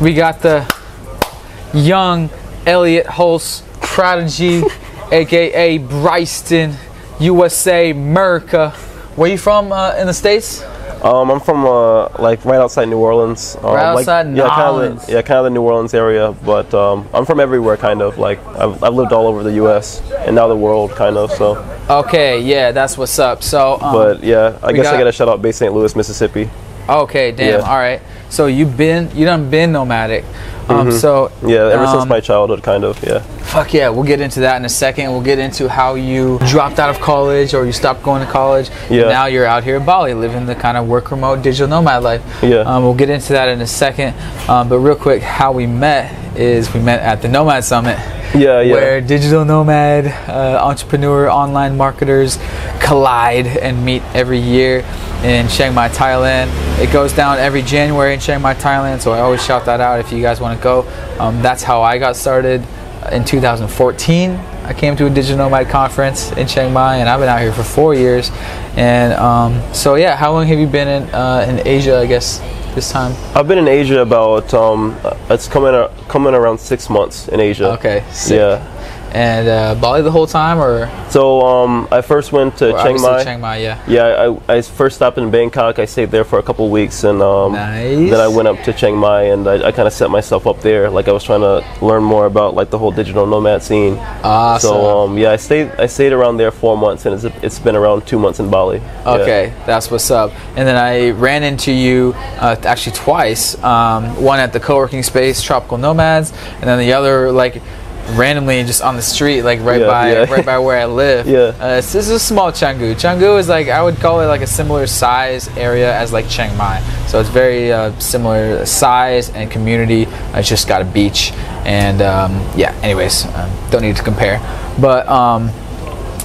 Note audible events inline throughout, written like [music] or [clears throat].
we got the young Elliot Hulse prodigy, [laughs] aka Bryston, USA, America. Where you from uh, in the states? Um, I'm from uh, like right outside New Orleans. Um, Right like, outside yeah, Kinda, the, yeah, kind of the New Orleans area. But um, I'm from everywhere, kind of. Like I've, I've lived all over the U.S. and now the world, kind of. So, Okay, yeah, that's what's up. So, um, but yeah, I guess I got to shout out Bay St. Louis, Mississippi. okay, damn. yeah. All right. So you've been you done been nomadic. Um, So Mm-hmm. Yeah, ever since um, my childhood, kind of. Yeah. Fuck yeah, we'll get into that in a second. We'll get into how you dropped out of college or you stopped going to college. Yeah. Now you're out here in Bali living the kind of work remote digital nomad life. Yeah. Um, we'll get into that in a second. Um, but real quick, how we met is we met at the Nomad Summit. Yeah, yeah. Where digital nomad, uh, entrepreneur, online marketers collide and meet every year in Chiang Mai, Thailand. It goes down every January in Chiang Mai, Thailand, so I always shout that out if you guys want to go. Um, that's how I got started in 2014. I came to a digital nomad conference in Chiang Mai, and I've been out here for four years. And um, so, yeah, how long have you been in uh, in Asia? I guess this time. I've been in Asia about um, uh, it's coming uh, coming around six months in Asia. Okay, sick. Yeah. And uh, Bali the whole time, or So um, I first went to or Chiang Mai. Chiang Mai, yeah. Yeah, I, I first stopped in Bangkok. I stayed there for a couple weeks, and um, Nice. then I went up to Chiang Mai, and I, I kind of set myself up there. Like I was trying to learn more about like the whole digital nomad scene. Awesome. So um, yeah, I stayed I stayed around there four months, and it's, it's been around two months in Bali. Yeah. Okay, that's what's up. And then I ran into you uh, actually twice. Um, one at the co-working space, Tropical Nomads, and then the other like randomly just on the street, like right Yeah, by yeah. right by where I [laughs] live. Yeah. Uh, this is a small Canggu. Canggu is like I would call it like a similar size area as like Chiang Mai. So it's very uh, similar size and community. It's just got a beach and um, yeah. Anyways, um, don't need to compare, but. Um,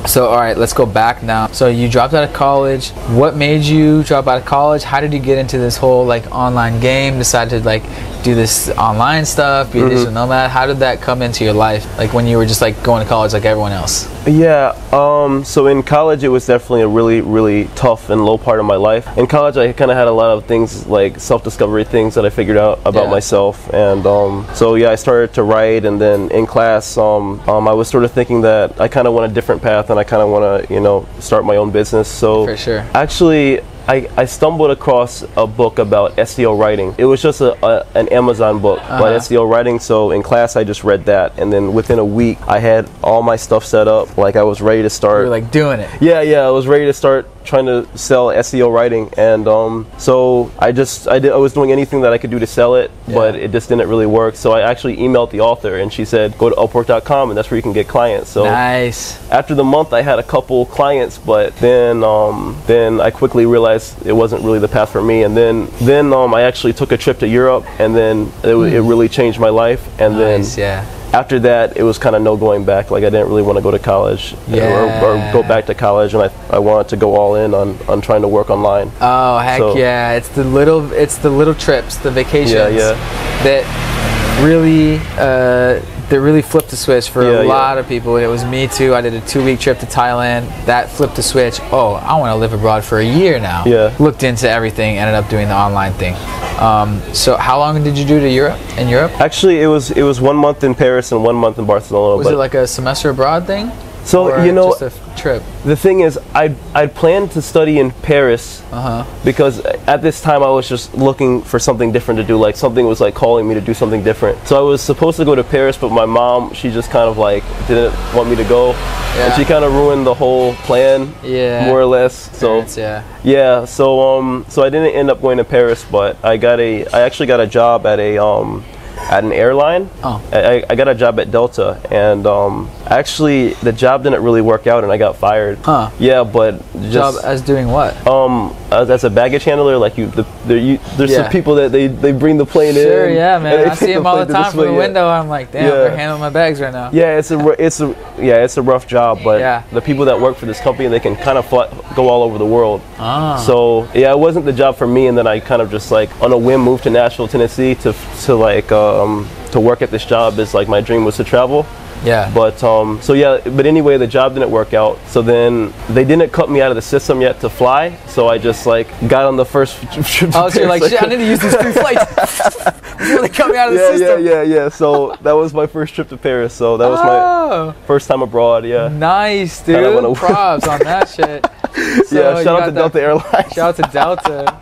so, all right, let's go back now. So, you dropped out of college. What made you drop out of college? How did you get into this whole like online game? Decided to like do this online stuff, be a digital nomad. How did that come into your life? Like when you were just like going to college like everyone else. Yeah. Um, so in college, it was definitely a really, really tough and low part of my life. In college, I kind of had a lot of things like self-discovery things that I figured out about Yeah. myself, and um, so yeah, I started to write. And then in class, um, um, I was sort of thinking that I kind of want a different path, and I kind of want to, you know, start my own business. So For sure. Actually, I, I stumbled across a book about SEO writing. It was just a, a an Amazon book about Uh-huh. SEO writing. So in class, I just read that, and then within a week, I had all my stuff set up. Like I was ready to start. You were like doing it. yeah, yeah, I was ready to start trying to sell SEO writing, and um, so I just I did I was doing anything that I could do to sell it, but it just didn't really work. So I actually emailed the author, and she said go to Upwork.com, and that's where you can get clients. So Nice. after the month I had a couple clients but then um, then I quickly realized it wasn't really the path for me and then then um, I actually took a trip to Europe and then it, w it really changed my life and Hmm. Nice. then Yeah. After that it was kind of no going back like I didn't really want to go to college or, or go back to college and I, I wanted to go all in on, on trying to work online Oh heck So- yeah! It's the little, it's the little trips, the vacations yeah. that really, uh, that really flipped the switch for Yeah, a yeah. lot of people. It was me too. I did a two-week trip to Thailand. That flipped the switch. Oh, I want to live abroad for a year now. Yeah. Looked into everything. Ended up doing the online thing. Um, so how long did you do to Europe? In Europe? actually it was it was one month in Paris and one month in Barcelona Was it like a semester abroad thing? So you know just a f- trip. the thing is I I planned to study in Paris Uh huh. because at this time I was just looking for something different to do. Like something was like calling me to do something different. So I was supposed to go to Paris, but my mom, she just kind of like didn't want me to go, and she kind of ruined the whole plan, Yeah. more or less. So Parents, yeah. yeah, so um, so I didn't end up going to Paris, but I got a, I actually got a job at a um, at an airline. Oh. I, I got a job at Delta, and um, actually the job didn't really work out, and I got fired. Huh. Yeah, but just Job as doing what? um as, as a baggage handler like you, the, there you there's Yeah. some people that they they bring the plane in Sure, yeah, man. [laughs] I see them all the time from way, the yeah. window. I'm like, damn, Yeah. they're handling my bags right now. yeah it's a it's a yeah it's a rough job but Yeah. the people that work for this company they can kind of fly, go all over the world Ah. so yeah it wasn't the job for me and then I kind of just like on a whim moved to Nashville Tennessee to to like um to work at this job is like my dream was to travel Yeah. But um, so yeah, but anyway, the job didn't work out. So then they didn't cut me out of the system yet to fly. So I just like got on the first [laughs] trip. Oh, so you're like, shit, I need to use these three flights [laughs] [laughs] before they cut me out of the yeah, yeah, system. yeah, yeah. So that was my first trip to Paris. So that was my Oh, first time abroad. Yeah. nice, dude. Props on that shit. So yeah. Shout out to that- Delta Airlines. Shout out to Delta.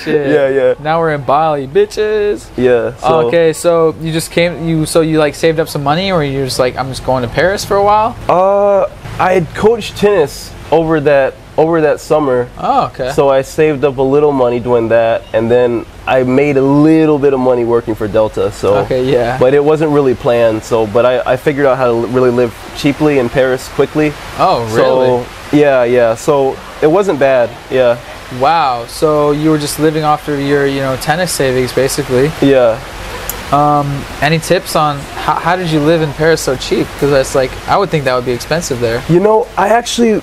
Shit. Yeah, yeah. Now we're in Bali, bitches. yeah. So, okay, so you just came. You so you like saved up some money, or you're just like, I'm just going to Paris for a while. Uh, I had coached tennis over that over that summer. Oh, okay. So I saved up a little money doing that, and then I made a little bit of money working for Delta. So, okay, yeah. but it wasn't really planned. So, but I, I figured out how to really live cheaply in Paris quickly. oh, really? So, yeah, yeah. So it wasn't bad. Yeah, wow. So you were just living off of your, you know, tennis savings, basically. yeah. Um, any tips on how, how did you live in Paris so cheap? Because that's like, I would think that would be expensive there. You know, I actually,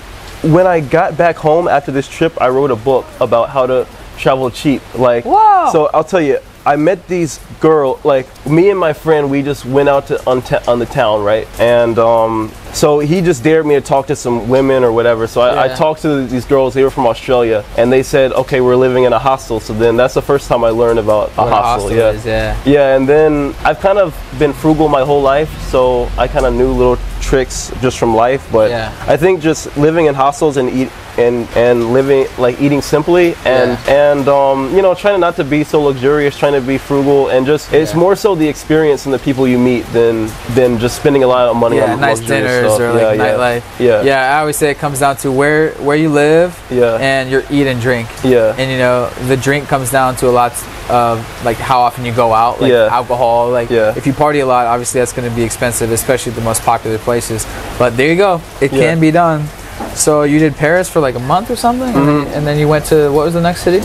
when I got back home after this trip, I wrote a book about how to travel cheap. Like, Wow. so I'll tell you, I met these girl, like me and my friend, we just went out to on, on the town, right? And um, so he just dared me to talk to some women or whatever. So I, I talked to these girls. They were from Australia, and they said, "Okay, we're living in a hostel." So then that's the first time I learned about a What a hostel. hostel yeah. is, yeah. Yeah, and then I've kind of been frugal my whole life, so I kind of knew little tricks just from life. But Yeah. I think just living in hostels and eat and and living like eating simply and and um, you know trying not to be so luxurious, trying to be frugal, and just it's more so the experience and the people you meet than than just spending a lot of money Yeah, on nice dinners stuff. or like yeah, yeah. nightlife. Yeah. Yeah, I always say it comes down to where where you live Yeah. and your eat and drink. Yeah. And you know, the drink comes down to a lot of like how often you go out, like Yeah. alcohol. Like Yeah. if you party a lot, obviously that's going to be expensive, especially the most popular places. But there you go, it Yeah. can be done. So you did Paris for like a month or something, and, then, and then you went to what was the next city?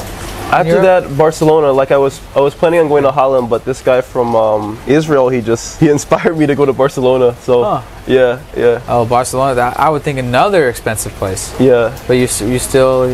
After Europe? that, Barcelona. Like I was, I was planning on going to Holland, but this guy from um, Israel, he just he [laughs] inspired me to go to Barcelona. So Huh. Yeah, yeah, Oh, Barcelona. That, I would think another expensive place, yeah. but you you still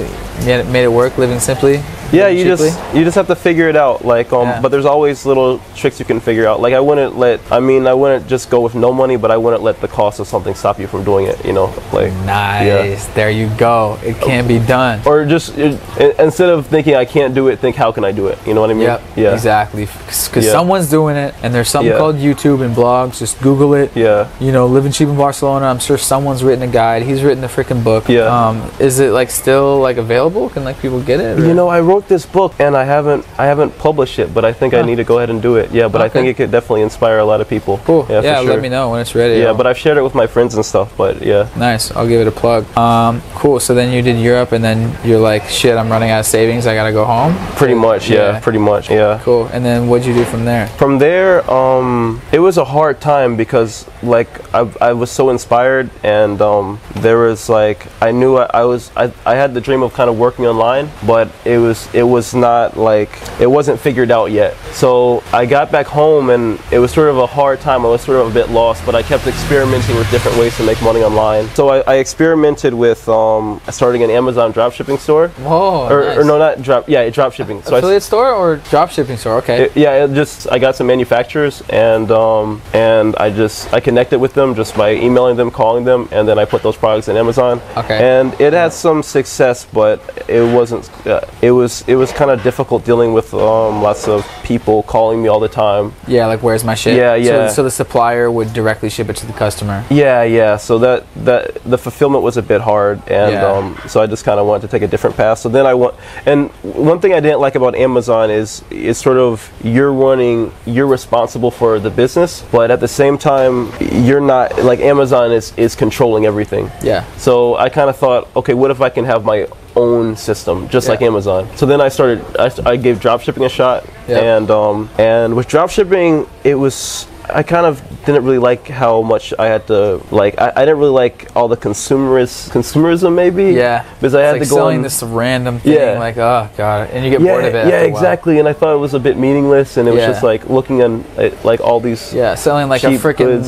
made it, made it work living simply. Yeah, living you cheaply? just you just have to figure it out. Like, um, Yeah. but there's always little tricks you can figure out. Like, I wouldn't let. I mean, I wouldn't just go with no money, but I wouldn't let the cost of something stop you from doing it. You know, like. Nice. There you go. It can be done. Or just i- i- instead of thinking I can't do it, think how can I do it? You know what I mean? Yep. Yeah. Exactly. Because Yeah. someone's doing it, and there's something Yeah. called YouTube and blogs. Just Google it. Yeah. You know, living cheap in Barcelona. I'm sure someone's written a guide. He's written a freaking book. Yeah. Um, is it like still like available? Can like people get it? or- You know, I wrote this book and I haven't I haven't published it, but I think I need to go ahead and do it. Yeah, but I think it could definitely inspire a lot of people. Cool. Yeah. Yeah, for sure. Let me know when it's ready. Yeah, I'll- but I've shared it with my friends and stuff. But yeah, Nice. I'll give it a plug. Um, cool. So then you did Europe, and then you're like, shit, I'm running out of savings. I gotta go home. pretty much. Yeah, pretty much. Yeah. Cool. And then what'd you do from there? From there, um, it was a hard time because like I, I was so inspired, and um, there was like I knew I, I was I, I had the dream of kind of working online, but it was it was not like it wasn't figured out yet. So I got back home, and it was sort of a hard time. I was sort of a bit lost, but I kept experimenting with different ways to make money online. So I, I experimented with um, starting an Amazon dropshipping store, Whoa. or, nice. or no, not drop, yeah, drop shipping. So I Affiliate store or drop shipping store? Okay. it- yeah, it just I got some manufacturers and um, and I just I connected with them just by emailing them, calling them, and then I put those products in Amazon. Okay. And it had some success, but it wasn't. Uh, it was it was kind of difficult dealing with um, lots of people calling me all the time. yeah, like where's my shit? Yeah, So- yeah. So, the supplier would directly ship it to the customer. Yeah, yeah. So that that the fulfillment was a bit hard, and Yeah. um, so I just kind of wanted to take a different path. So then I want, and one thing I didn't like about Amazon is is sort of you're running, you're responsible for the business, but at the same time you're not like Amazon is is controlling everything. Yeah. So I kind of thought, okay, what if I can have my own system, just like Amazon? So then I started, I, I gave dropshipping a shot, and um, and with dropshipping, it was. I kind of didn't really like how much I had to like. I, I didn't really like all the consumerist consumerism, maybe. Yeah. because I had like to go selling on- this random thing, Yeah. like oh god, and you get yeah, bored of it. yeah, after a while. exactly. And I thought it was a bit meaningless, and it was just like looking on uh, like all these. Yeah, selling like a freaking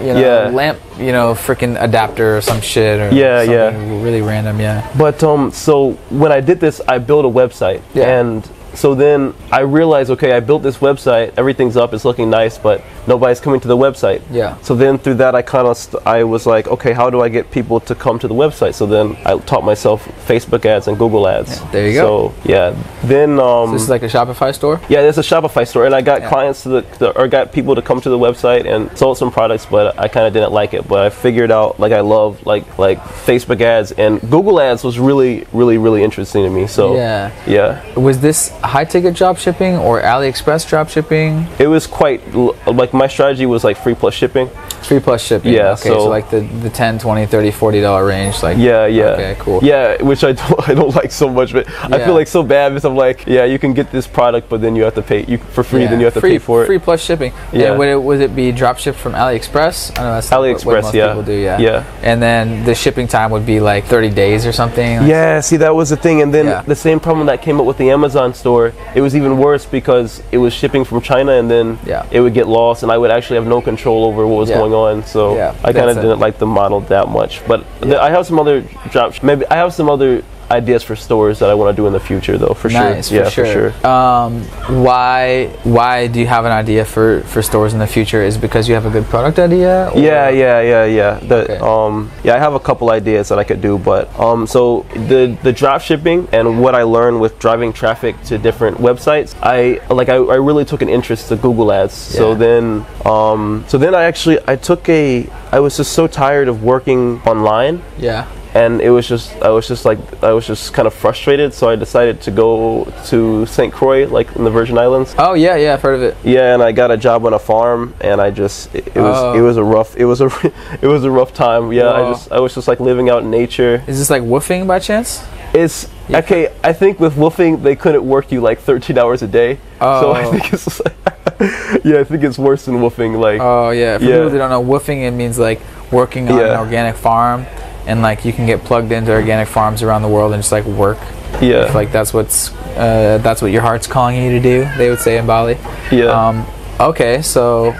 you know Yeah. lamp, you know, freaking adapter or some shit or Yeah, yeah. really random. Yeah. But um, so when I did this, I built a website, Yeah. and so then I realized, okay, I built this website, everything's up, it's looking nice, but nobody's coming to the website. Yeah. So then through that, I kind of st- I was like, okay, how do I get people to come to the website? So then I taught myself Facebook ads and Google ads. Yeah, there you go. So yeah, then um, This is like a Shopify store. yeah, there's a Shopify store, and I got Yeah. clients to the, the or got people to come to the website and sold some products, but I kind of didn't like it. But I figured out like I love like like Facebook ads and Google ads was really really really interesting to me. So Yeah. yeah, Was this high ticket drop shipping or AliExpress drop shipping? it was quite like my strategy was like free plus shipping. Free plus shipping. Yeah, Okay, so, so- like the, the 10, 20, 30, 40 dollar range. Like Yeah, yeah. Okay, cool. Yeah, which I [laughs] don't, I don't like so much, but I feel like so bad because I'm like, yeah, you can get this product, but then you have to pay you for free. Yeah, Then you have to pay for it. Free plus shipping. Yeah. And would it, would it be drop shipped from AliExpress? I know that's what- what AliExpress, most yeah. people do. Yeah. Yeah. And then the shipping time would be like 30 days or something. like- Yeah, see that was the thing, and then Yeah. the same problem that came up with the Amazon store. It was even worse because it was shipping from China, and then Yeah. it would get lost, and I would actually have no control over what was Yeah. going on. So Yeah, I kind of didn't like the model that much. But th- I have some other drop. Maybe I have some other ideas for stores that I want to do in the future, though. For Nice, sure. for yeah, sure. for sure. Um, why why do you have an idea for, for stores in the future? Is it because you have a good product idea? or- Yeah, yeah, yeah, yeah. The Okay. um, yeah, I have a couple ideas that I could do, but um, so the the drop shipping and what I learned with driving traffic to different websites, I like I, I really took an interest to Google Ads. So then um, so then I actually I took a I was just so tired of working online Yeah. And it was just I was just like I was just kind of frustrated, so I decided to go to St. Croix, like in the Virgin Islands. Oh yeah, yeah, I've heard of it. Yeah, and I got a job on a farm, and I just it, it was Oh. it was a rough it was a [laughs] it was a rough time. Yeah, I just I was just like living out in nature. Is this like woofing by chance? It's Yeah. okay. I think with woofing they couldn't work you like 13 hours a day. Oh. So I Oh. think it's [laughs] yeah, I think it's worse than woofing. Like Oh yeah. For Yeah. people that don't know, woofing it means like working on an organic farm, and like you can get plugged into organic farms around the world and just like work. yeah, If like that's what's uh, that's what your heart's calling you to do, they would say in Bali. yeah, Um, okay, so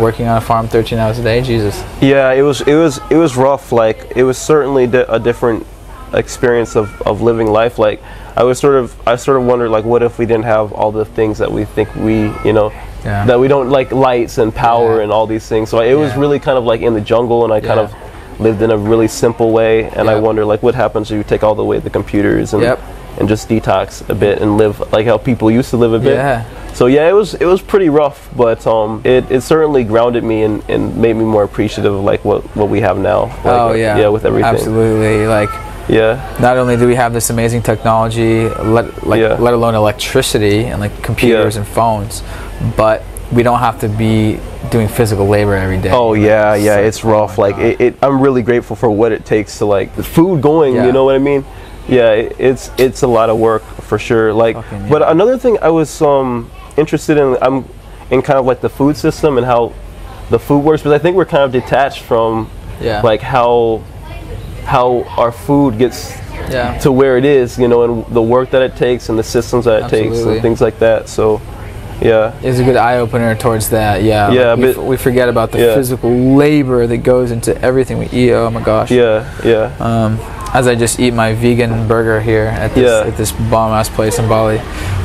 working on a farm 13 hours a day, Jesus. yeah. It was it was it was rough. Like it was certainly di- a different experience of, of living life. Like I was sort of I sort of wondered like what if we didn't have all the things that we think we you know Yeah. that we don't like lights and power Yeah. and all these things. So it was really kind of like in the jungle, and I kind of lived in a really simple way. And I wonder like what happens if you take all the way the computers and Yep. and just detox a bit and live like how people used to live a bit. Yeah. So yeah, it was it was pretty rough, but um, it, it certainly grounded me and, and made me more appreciative of like what, what we have now. Like, oh yeah. yeah, with everything. Absolutely. Like Yeah, not only do we have this amazing technology, let like Yeah. let alone electricity and like computers Yeah. and phones, but we don't have to be doing physical labor every day. Oh yeah, yeah, So- it's rough. like it, it, I'm really grateful for what it takes to like the food going. Yeah. You know what I mean? Yeah, it, it's it's a lot of work for sure. Like, Fucking but another thing I was um interested in, I'm in kind of like the food system and how the food works, because I think we're kind of detached from Yeah. like how how our food gets yeah. to where it is, you know, and the work that it takes and the systems that it takes and things like that. So, yeah. It's a good eye opener towards that. Yeah. Yeah, like we, but- f- we forget about the yeah. physical labor that goes into everything we eat. Oh my gosh. Yeah, yeah. Um, as I just eat my vegan burger here at this Yeah. at this bomb ass place in Bali.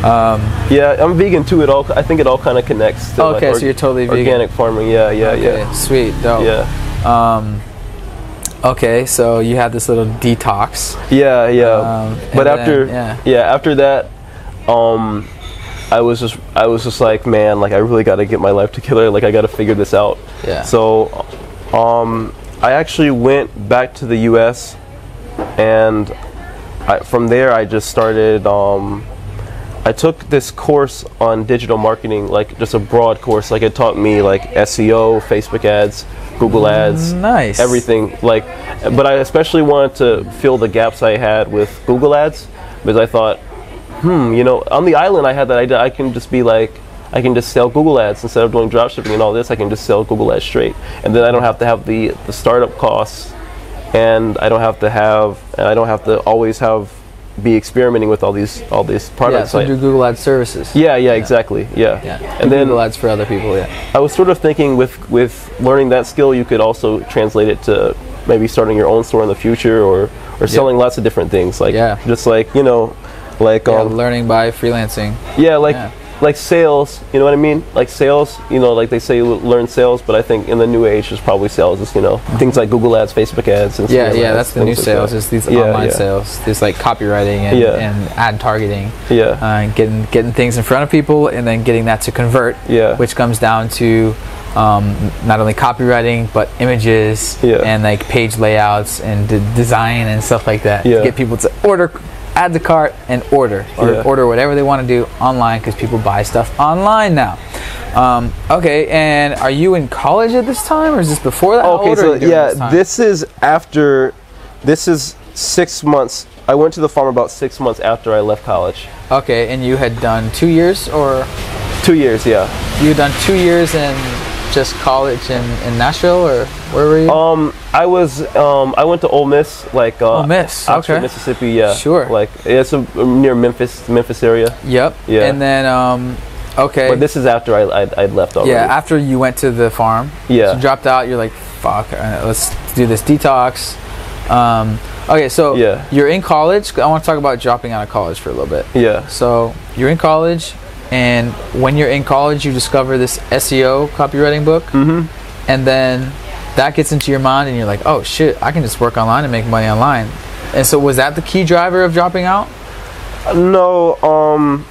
Um, Yeah, I'm vegan too. It all I think it all kind of connects. To Okay, like, so you're totally vegan. Organic farming. Yeah, yeah, okay, yeah, Sweet. Dope. yeah, Um, okay, so you had this little detox. yeah, yeah. Um, but and after, then- yeah. after that, um, I was just, I was just like, man, like I really got to get my life together. Like I got to figure this out. Yeah. So, um, I actually went back to the U.S. and I, from there I just started. Um, I took this course on digital marketing, like just a broad course. Like it taught me like SEO, Facebook ads, Google ads, Nice. everything. Like, but I especially wanted to fill the gaps I had with Google ads because I thought, hmm, you know, on the island I had that idea. I can just be like, I can just sell Google ads instead of doing dropshipping and all this. I can just sell Google ads straight, and then I don't have to have the the startup costs, and I don't have to have, and I don't have to always have be experimenting with all these all these Yeah, products. so Like- do Google Ads services. yeah, yeah, exactly. Yeah. Yeah. Do And then Google Ads for other people. Yeah. I was sort of thinking with with learning that skill, you could also translate it to maybe starting your own store in the future or or selling lots of different things. Like Yeah. just like you know, like Yeah, um, learning by freelancing. Yeah, like Yeah. like sales. You know what I mean? Like sales. You know, like they say you learn sales, but I think in the new age, it's probably sales. Is you know things like Google Ads, Facebook Ads, and Yeah, yeah, that's the new sales. Is these Yeah, online sales, these like copywriting and, and ad targeting, Yeah, uh, and getting getting things in front of people, and then getting that to convert. Yeah. Which comes down to um, not only copywriting but images Yeah. and like page layouts and d- design and stuff like that Yeah. to get people to order, add to cart and order or Yeah. order whatever they want to do online because people buy stuff online now. Um, okay, and are you in college at this time, or is this before that? Okay, so yeah, this this is after. This is six months. I went to the farm about six months after I left college. Okay, and you had done two years, or Two years, yeah. you had done two years in just college in, in Nashville, or where were you? Um, I was um, I went to Ole Miss, like uh, Ole Miss, Oxford, okay. Mississippi. Yeah, Sure. Like it's a, near Memphis, Memphis area. yep. yeah. And then, um, okay. But this is after I I'd, I'd left already. yeah, after you went to the farm, Yeah. so you dropped out. You're like, fuck, uh, let's do this detox. Um, okay, so Yeah. you're in college. I want to talk about dropping out of college for a little bit. yeah. So you're in college, and when you're in college, you discover this SEO copywriting book, mm-hmm. and then that gets into your mind, and you're like, "Oh shit, I can just work online and make money online." And so, was that the key driver of dropping out? No, um,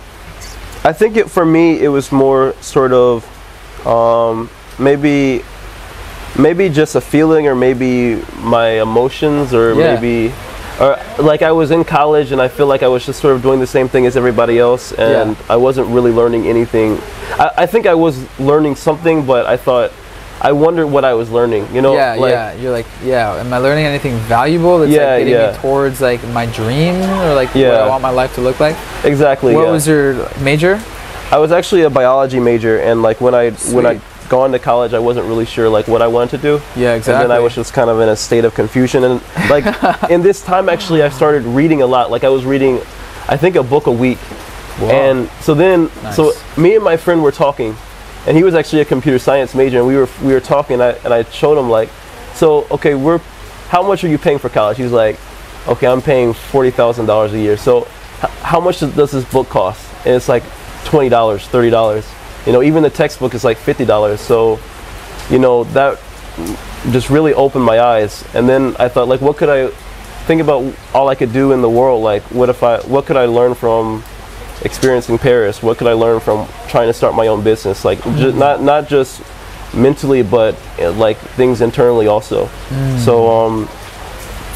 I think it for me it was more sort of um, maybe maybe just a feeling or maybe my emotions or Yeah. maybe or like I was in college and I feel like I was just sort of doing the same thing as everybody else and Yeah. I wasn't really learning anything. I, I think I was learning something, but I thought I wondered what I was learning. You know, yeah, like, yeah. You're like, yeah. Am I learning anything valuable that's Yeah, like getting yeah. me towards like my dream or like what I want my life to look like? exactly. What yeah. was your major? I was actually a biology major, and like when I when I Sweet. Gone to college, I wasn't really sure like what I wanted to do. Yeah, exactly. And then I was just kind of in a state of confusion, and like [laughs] in this time, actually, I started reading a lot. Like I was reading, I think a book a week, and so then so me and my friend were talking, and he was actually a computer science major, and we were we were talking, and I, and I showed him like, so okay, we're how much are you paying for college? He's like, okay, I'm paying forty thousand dollars a year. So h- how much does does this book cost? And it's like twenty dollars, thirty dollars. You know, even the textbook is like fifty dollars. So, you know, that just really opened my eyes. And then I thought, like, what could I think about? All I could do in the world. Like, what if I? What could I learn from experiencing Paris? What could I learn from trying to start my own business? Like, ju- not not just mentally, but uh, like things internally also. So, um,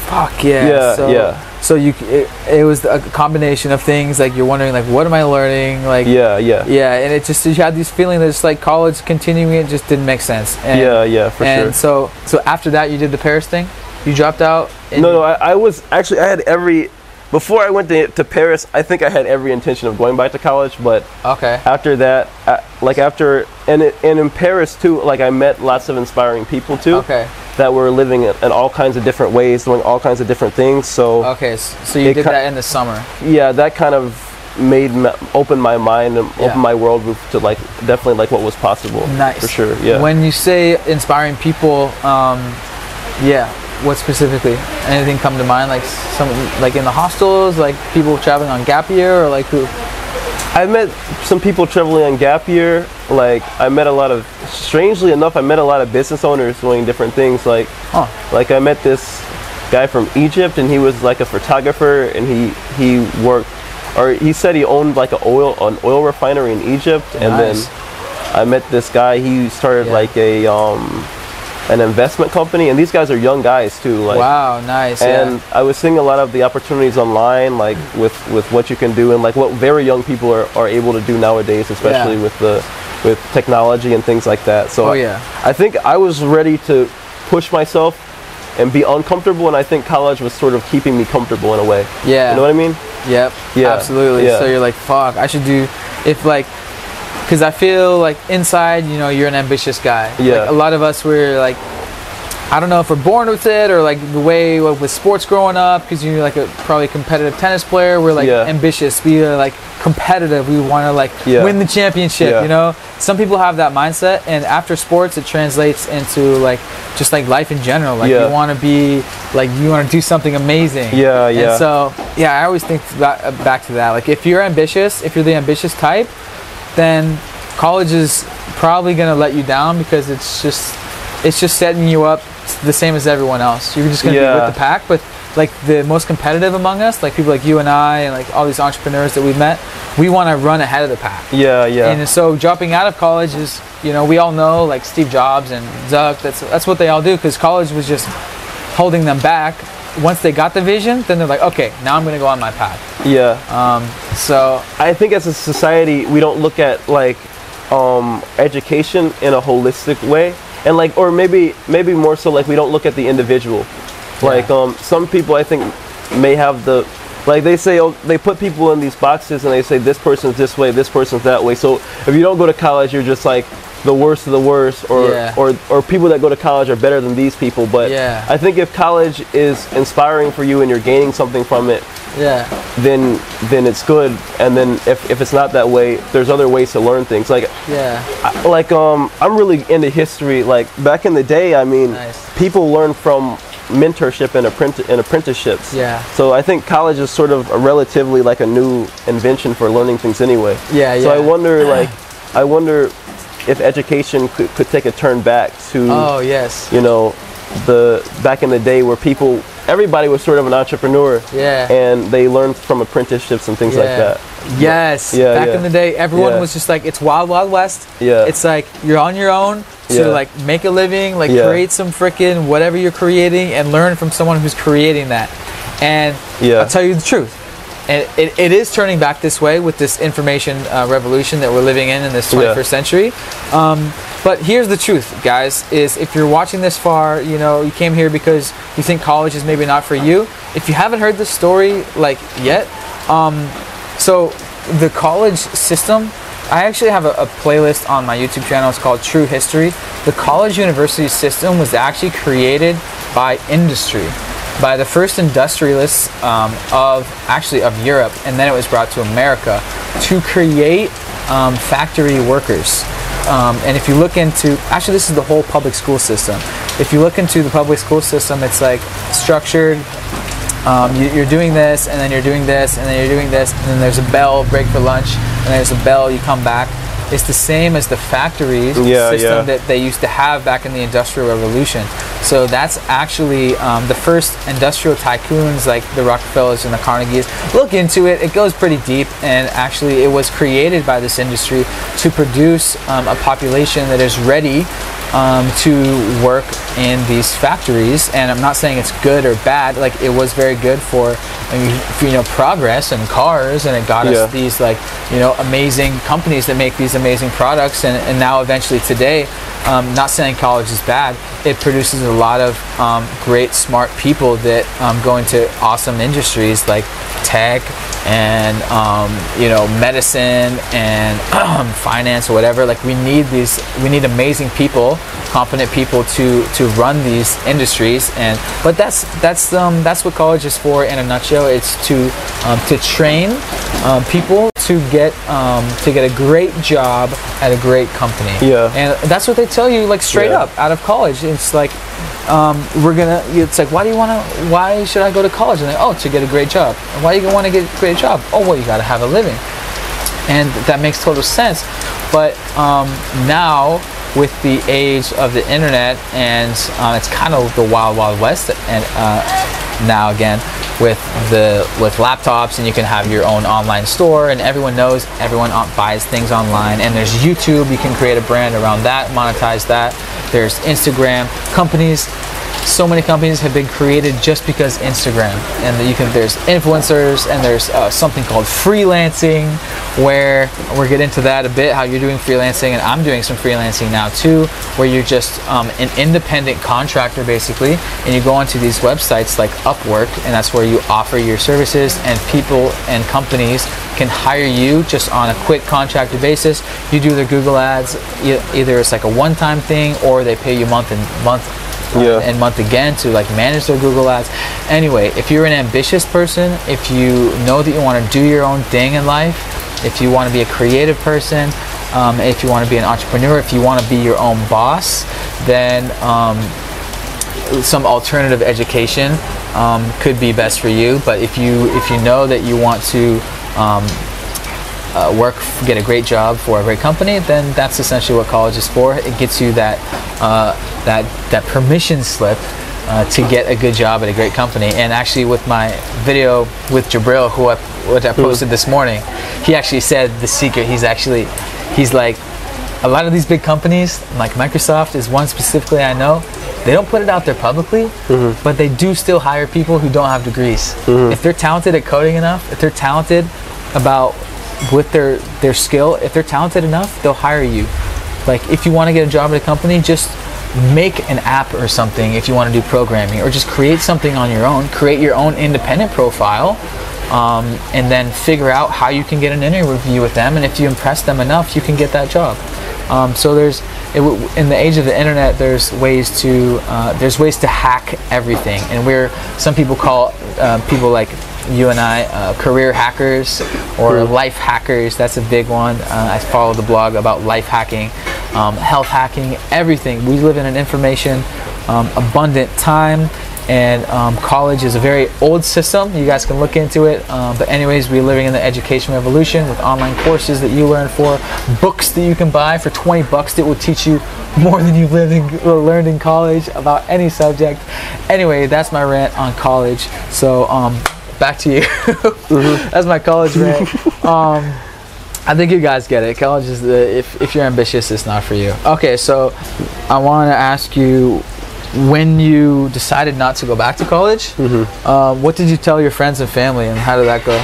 Fuck yeah. Yeah, so, yeah. So you, it, it was a combination of things. Like you're wondering, like, what am I learning? Like, yeah, yeah, yeah, and it just you had this feeling that it's like college continuing it just didn't make sense. And, yeah, yeah, for and sure. And so so after that you did the Paris thing. You dropped out. No, no, I, I was actually I had every before I went to, to Paris. I think I had every intention of going back to college, but Okay. after that, uh, like after and it, and in Paris too, like I met lots of inspiring people too Okay. that were living in, in all kinds of different ways, doing all kinds of different things. So Okay. So you did ki- that in the summer. yeah, that kind of made me, open my mind and Yeah. open my world to like definitely like what was possible. Nice. for sure. Yeah. When you say inspiring people, um, yeah, what specifically? Anything come to mind? Like some, like in the hostels, like people traveling on gap year, or like who? I met some people traveling on gap year. Like I met a lot of, strangely enough, I met a lot of business owners doing different things. Like, Huh. like I met this guy from Egypt, and he was like a photographer, and he he worked, or he said he owned like an oil an oil refinery in Egypt, and then I met this guy. He started Yeah. like a um an investment company, and these guys are young guys too. Like, wow, nice. and yeah. I was seeing a lot of the opportunities online, like with, with what you can do and like what very young people are, are able to do nowadays, especially Yeah. with the with technology and things like that. So Oh, yeah. I think I was ready to push myself and be uncomfortable, and I think college was sort of keeping me comfortable in a way. Yeah. You know what I mean? Yep. Yeah, Absolutely. yeah. So you're like, fuck, I should do, if like, because I feel like inside, you know, you're an ambitious guy. Yeah. Like, a lot of us, we're like, I don't know if we're born with it or like the way with with sports growing up because you're like a probably competitive tennis player. We're like Yeah. ambitious, we are like competitive. We want to like Yeah. win the championship. Yeah. You know, some people have that mindset, and after sports, it translates into like just like life in general. Like Yeah. you want to be like you want to do something amazing. Yeah, And yeah. so yeah, I always think uh, back to that. Like if you're ambitious, if you're the ambitious type, then college is probably gonna let you down because it's just it's just setting you up the same as everyone else. You're just gonna be with the pack, but like the most competitive among us, like people like you and I, and like all these entrepreneurs that we've met, we want to run ahead of the pack. Yeah, yeah. And so dropping out of college is, you know, we all know like Steve Jobs and Zuck. That's that's what they all do because college was just holding them back. Once they got the vision, then they're like, okay, now I'm gonna go on my path. yeah. Um, so I think as a society, we don't look at like um, education in a holistic way, and like, or maybe maybe more so like we don't look at the individual. Like Yeah. um, some people, I think, may have the like they say oh, they put people in these boxes and they say this person's this way, this person's that way. So if you don't go to college, you're just like the worst of the worst, or Yeah. or or people that go to college are better than these people. But Yeah. I think if college is inspiring for you and you're gaining something from it, yeah, then then it's good and then if, if it's not that way there's other ways to learn things like yeah, I- like um i'm really into history like back in the day i mean Nice. people learn from mentorship and, apprenti- and apprenticeships Yeah. so i think college is sort of a relatively like a new invention for learning things anyway Yeah, yeah. so i wonder like i wonder if education could, could take a turn back to Oh yes, you know the back in the day where people everybody was sort of an entrepreneur Yeah. and they learned from apprenticeships and things like that Yes. Yeah, Back yeah. in the day, everyone Yeah. was just like, it's wild, wild west. Yeah. It's like you're on your own to Yeah. like make a living, like Yeah. create some freaking whatever you're creating, and learn from someone who's creating that. And Yeah. I'll tell you the truth. And it, it is turning back this way with this information uh, revolution that we're living in in this 21st Yeah. century. Um, but here's the truth, guys: is if you're watching this far, you know you came here because you think college is maybe not for you. If you haven't heard this story like yet, um, so the college system, I actually have a, a playlist on my YouTube channel. It's called True History. The college university system was actually created by industry, by the first industrialists um, of actually of Europe, and then it was brought to America to create um, factory workers. Um, and if you look into, actually, this is the whole public school system. If you look into the public school system, it's like structured um, you, you're doing this, and then you're doing this, and then you're doing this, and then there's a bell, break for lunch, and there's a bell, you come back. It's the same as the factories Yeah, system yeah. that they used to have back in the Industrial Revolution. So that's actually um, the first industrial tycoons like the Rockefellers and the Carnegies. Look into it, it goes pretty deep, and actually, it was created by this industry to produce um, a population that is ready um, to work in these factories. And I'm not saying it's good or bad. Like it was very good for, for, you know progress and cars, and it got Yeah. us these like you know amazing companies that make these amazing products. And, and now eventually today, um, not saying college is bad, it produces a lot of um, great smart people that um, go into awesome industries like tech and um, you know medicine and [clears throat] finance or whatever like we need these we need amazing people competent people to to run these industries and but that's that's um, that's what college is for in a nutshell it's to um, to train um, people to get um, to get a great job at a great company Yeah. and that's what they tell you like straight Yeah. up out of college it's like um, we're gonna it's like why do you want to why should i go to college? And they oh to get a great job. Why do you want to get a great job? Oh well you got to have a living. And that makes total sense. But um, now with the age of the internet and uh, it's kind of the wild wild west and uh, now again with the with laptops and you can have your own online store and everyone knows everyone buys things online and there's youtube. You can create a brand around that monetize that. There's instagram companies so many companies have been created just because Instagram, and you can there's influencers and there's uh, something called freelancing, where we'll get into that a bit. How you're doing freelancing, and I'm doing some freelancing now too, where you're just um, an independent contractor basically, and you go onto these websites like Upwork, and that's where you offer your services, and people and companies can hire you just on a quick contractor basis. You do their Google ads, either it's like a one-time thing or they pay you month and month Yeah. and month again to like manage their Google ads. Anyway, if you're an ambitious person, if you know that you want to do your own thing in life, if you want to be a creative person, um, if you want to be an entrepreneur, if you want to be your own boss, then um, some alternative education um, could be best for you. But if you if you know that you want to um, uh, work, get a great job for a great company, then that's essentially what college is for. It gets you that uh, that that permission slip. Uh, to get a good job at a great company, and actually, with my video with Jabril, who I, which I posted this morning, he actually said the secret. He's actually, he's like, a lot of these big companies, like Microsoft is one specifically I know, they don't put it out there publicly, but they do still hire people who don't have degrees. If they're talented at coding enough, if they're talented about with their their skill, if they're talented enough, they'll hire you. Like if you want to get a job at a company, just make an app or something if you want to do programming or just create something on your own create your own independent profile um, and then figure out how you can get an interview with them and if you impress them enough you can get that job um, so there's w- in the age of the internet there's ways to uh, there's ways to hack everything and we're some people call uh, people like you and I uh, career hackers or life hackers that's a big one. Uh, I follow the blog about life hacking um, health hacking everything. We live in an information um, abundant time and um, college is a very old system. You guys can look into it. Um, but anyways we're living in the education revolution with online courses that you learn for books that you can buy for 20 bucks that will teach you more than you've lived in, learned in college about any subject. Anyway that's my rant on college. So um, back to you [laughs] that's my college rant [laughs] um, I think you guys get it. College is the if if you're ambitious, it's not for you. Okay, so I want to ask you when you decided not to go back to college. Uh, what did you tell your friends and family, and how did that go?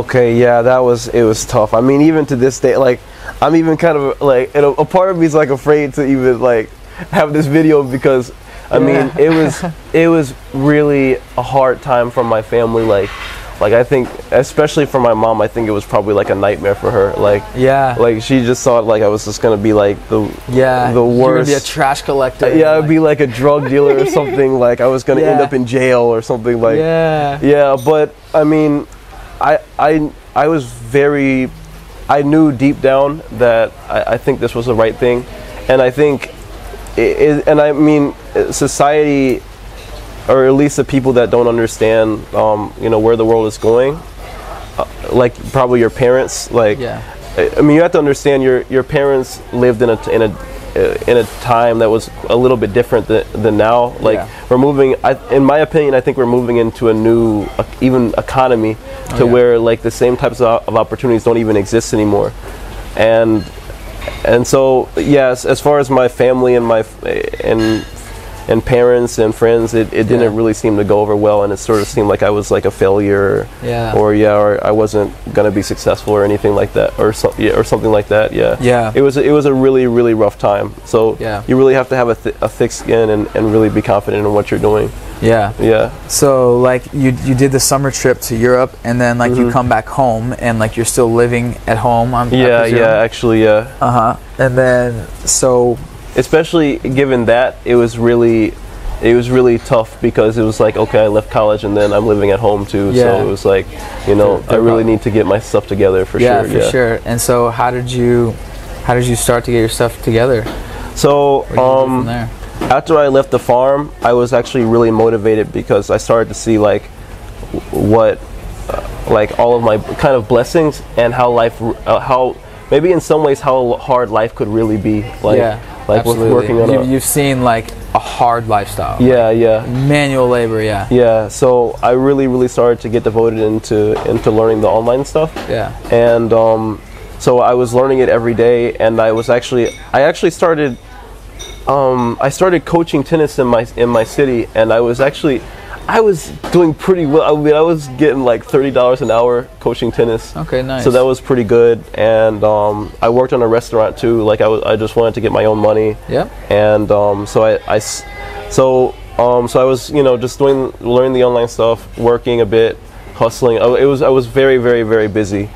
Okay, yeah, that was it was tough. I mean, even to this day, like I'm even kind of like a, a part of me is like afraid to even like have this video because I mean it was it was really a hard time for my family. Like like I think especially for my mom, I think it was probably like a nightmare for her. Like Yeah, like she just thought like I was just gonna be like the yeah, the worst. be a trash collector. yeah, I'd be like a drug dealer or [laughs] something. Like I was gonna end up in jail or something. Like yeah, yeah, but I mean, I I I was very, I knew deep down that I, I think this was the right thing, and I think, it, and I mean, society, or at least the people that don't understand, um, you know, where the world is going, uh, like probably your parents, like. yeah, I mean, you have to understand your your parents lived in a in a in a time that was a little bit different than, than now. Like Yeah. we're moving, I, in my opinion, I think we're moving into a new uh, even economy to yeah. where like the same types of, of opportunities don't even exist anymore, and and so yes, as far as my family and my and and parents and friends, it, it didn't Yeah. really seem to go over well, and it sort of seemed like I was like a failure yeah. or yeah, or I wasn't gonna be successful or anything like that, or so, yeah, or something like that. Yeah. Yeah. It was it was a really really rough time. So Yeah. you really have to have a, th- a thick skin and, and really be confident in what you're doing. yeah. Yeah. So like you you did the summer trip to Europe, and then like you come back home, and like you're still living at home. I'm, Yeah. Yeah. Actually, yeah. Uh huh. And then so Especially given that it was really. It was really tough because it was like okay, I left college and then I'm living at home too. Yeah. So it was like, you know, I really need to get my stuff together for sure. yeah, sure. for sure. And so how did you how did you start to get your stuff together? So Where did you go from um, after I left the farm, I was actually really motivated because I started to see like what, uh, like all of my kind of blessings and how life, uh, how maybe in some ways how hard life could really be. Like, yeah, like absolutely. working on you, a, you've seen like a hard lifestyle. yeah, yeah, Manual labor. Yeah. yeah. So I really, really started to get devoted into into learning the online stuff. Yeah. and um, so I was learning it every day, and I was actually I actually started um, I started coaching tennis in my in my city, and I was actually I was doing pretty well. I mean, I was getting like thirty dollars an hour coaching tennis. Okay. Nice. So that was pretty good, and um, I worked on a restaurant too. Like I, was, I just wanted to get my own money, Yep. and um, so I, so um, so I was you know just doing learning the online stuff, working a bit, hustling. I, it was I was very very very busy,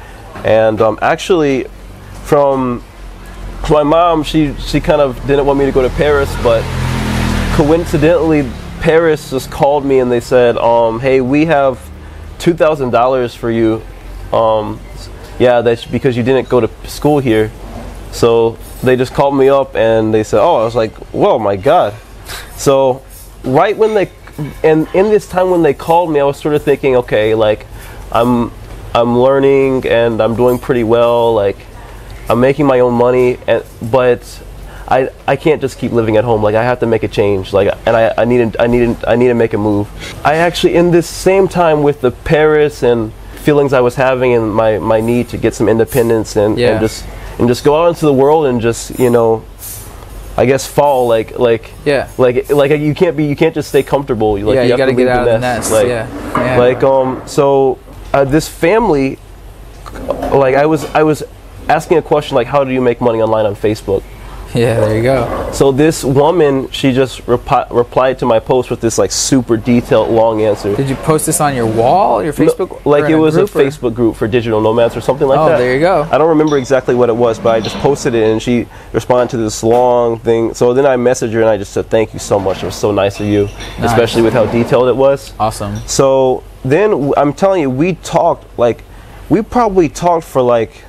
and um, actually from my mom she she kind of didn't want me to go to Paris, but coincidentally, Paris just called me and they said, um, "Hey, we have two thousand dollars for you. Um, yeah, that's because you didn't go to school here." So they just called me up and they said, "Oh," I was like, "Whoa, my God!" So right when they and in this time when they called me, I was sort of thinking, okay, like I'm I'm learning and I'm doing pretty well, like I'm making my own money, and but I I can't just keep living at home. Like I have to make a change. Like and I I need to, I need to, I need to make a move. I actually in this same time with the Paris and feelings I was having and my my need to get some independence and, Yeah. and just and just go out into the world and just you know I guess fall like like Yeah. like like you can't be you can't just stay comfortable. Like, yeah, you, have got to get out of the nest. Like, yeah. yeah. like um so uh, this family like I was I was asking a question like how do you make money online on Facebook? [laughs] yeah, there you go. So this woman she just repi- replied to my post with this like super detailed long answer. Did you post this on your wall, your Facebook? like it in was a or- Facebook group for digital nomads or something like Oh, that. Oh, there you go. I don't remember exactly what it was, but I just posted it and she responded to this long thing. So then I messaged her and I just said thank you so much. It was so nice of you, especially with how detailed it was. Awesome. So then I'm telling you, we talked like we probably talked for like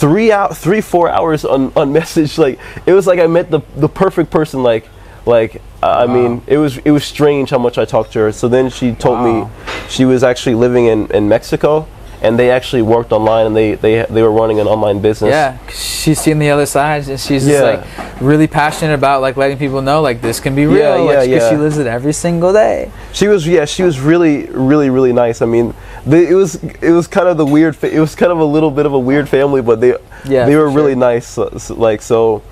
three out three four hours on on [laughs] message. Like it was like I met the the perfect person. Like like I mean it was it was strange how much I talked to her. So then she told Wow. me she was actually living in in Mexico. And they actually worked online, and they, they they were running an online business. Yeah, she's seen the other side, and she's Yeah. just like really passionate about like letting people know like this can be real. Yeah, like, yeah. She lives it every single day. She was yeah, she was really really really nice. I mean, they, it was it was kind of the weird. Fa- it was kind of a little bit of a weird family, but they Yeah, they were really nice. So, so, like so,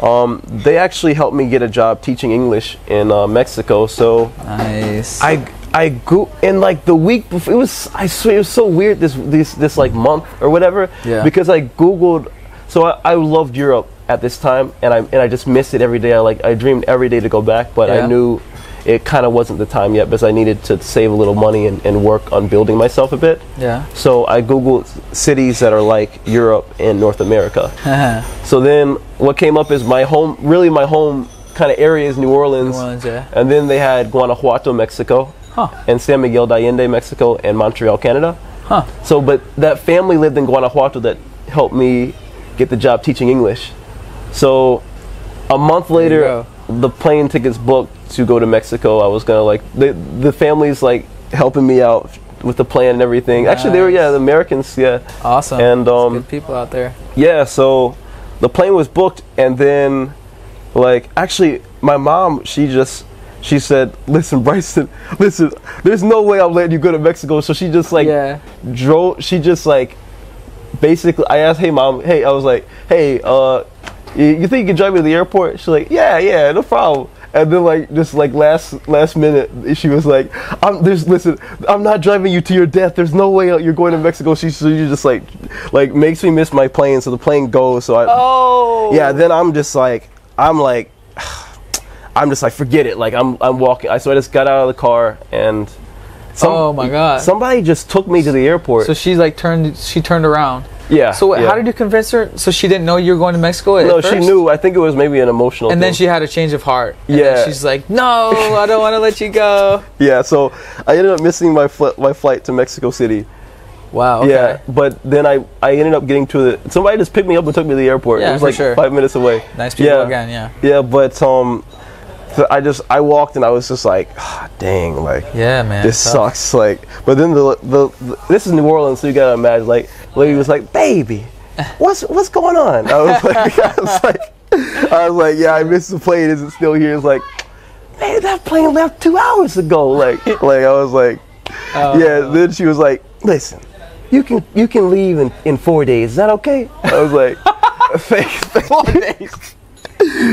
um, they actually helped me get a job teaching English in uh, Mexico. So Nice. I I go in like the week before. It was I swear it was so weird this this this like month or whatever. Yeah. Because I googled. So I, I loved Europe at this time, and I and I just missed it every day. I like I dreamed every day to go back, but Yeah. I knew it kind of wasn't the time yet because I needed to save a little money and, and work on building myself a bit. yeah. So I googled cities that are like Europe and North America. [laughs] So then what came up is my home, really my home kind of area is New Orleans. New Orleans, yeah. And then they had Guanajuato, Mexico, Huh. and San Miguel de Allende, Mexico, and Montreal, Canada. Huh. So, but that family lived in Guanajuato that helped me get the job teaching English. So, a month later, the plane tickets booked to go to Mexico. I was gonna like the the family's like helping me out with the plan and everything. Actually, they were yeah, the Americans, yeah. Awesome. And, um, good people out there. Yeah, so the plane was booked, and then, like, actually, my mom, she just, she said, "Listen, [laughs] Bryson, listen, there's no way I'm letting you go to Mexico." So she just like Yeah. drove. She just like, basically, I asked, "Hey, mom, hey," I was like, "Hey, uh, you, you think you can drive me to the airport?" She's like, "Yeah, yeah, no problem." And then like just like last last minute, she was like, "I'm there's listen, I'm not driving you to your death. There's no way you're going to Mexico." She so you just like like makes me miss my plane. So the plane goes. So I Oh. yeah. Then I'm just like I'm like [sighs] I'm just like forget it. Like I'm I'm walking. I so I just got out of the car and. Oh my God. Somebody just took me to the airport. So she's like turned. She turned around. Yeah. So yeah. how did you convince her? So she didn't know you were going to Mexico. At No, she knew. I think it was maybe an emotional. And then she had a change of heart. Yeah. she's like, "No, I don't want to let you go." [laughs] Yeah, so I ended up missing my fl- my flight to Mexico City. Wow. Okay. Yeah, but then I I ended up getting to the somebody just picked me up and took me to the airport. Yeah, it was for like sure. five minutes away. Nice people yeah. again. Yeah. Yeah, but um, I just I walked and I was just like, ah, dang, like Yeah, man. this tough. sucks. Like, but then the, the the this is New Orleans, so you gotta imagine like lady was like, baby, what's what's going on? I was [laughs] like, I was like, I was like, yeah, I missed the plane. Is it still here? It's like, man, that plane left two hours ago. Like, like I was like, Oh. yeah. Then she was like, listen, you can you can leave in, in four days. Is that okay? I was like, [laughs] thanks. thank Four days.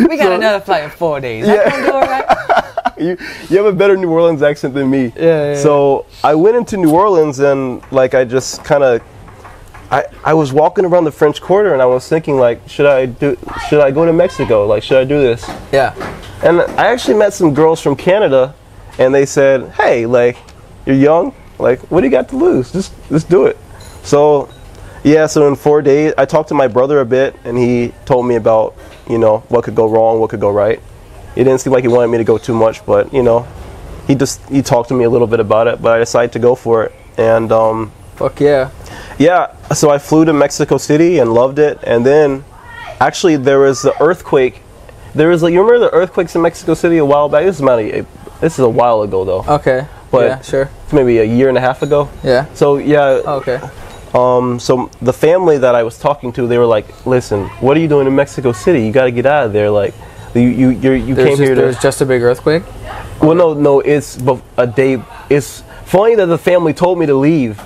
We got another flight in four days. Yeah. gonna do all right? [laughs] you you have a better New Orleans accent than me. Yeah, yeah, So I went into New Orleans and like I just kind of I I was walking around the French Quarter and I was thinking like should I do should I go to Mexico like should I do this? Yeah. And I actually met some girls from Canada and they said, "Hey, like you're young, like what do you got to lose? Just just do it." So yeah, so in 4 days I talked to my brother a bit and he told me about, you know, what could go wrong, what could go right. It didn't seem like he wanted me to go too much, but you know, he just he talked to me a little bit about it. But I decided to go for it, and um, Fuck yeah. yeah. So I flew to Mexico City and loved it, and then actually there was the earthquake. There was like you remember the earthquakes in Mexico City a while back. This is about a, this is a while ago though. Okay. But- yeah, sure. It's maybe a year and a half ago. Yeah. So yeah, Okay. Um, so the family that I was talking to, they were like, "Listen, what are you doing in Mexico City? You got to get out of there. Like, you you you There's came just, here there's to. just a big earthquake. Well, no, no, it's a day. It's funny that the family told me to leave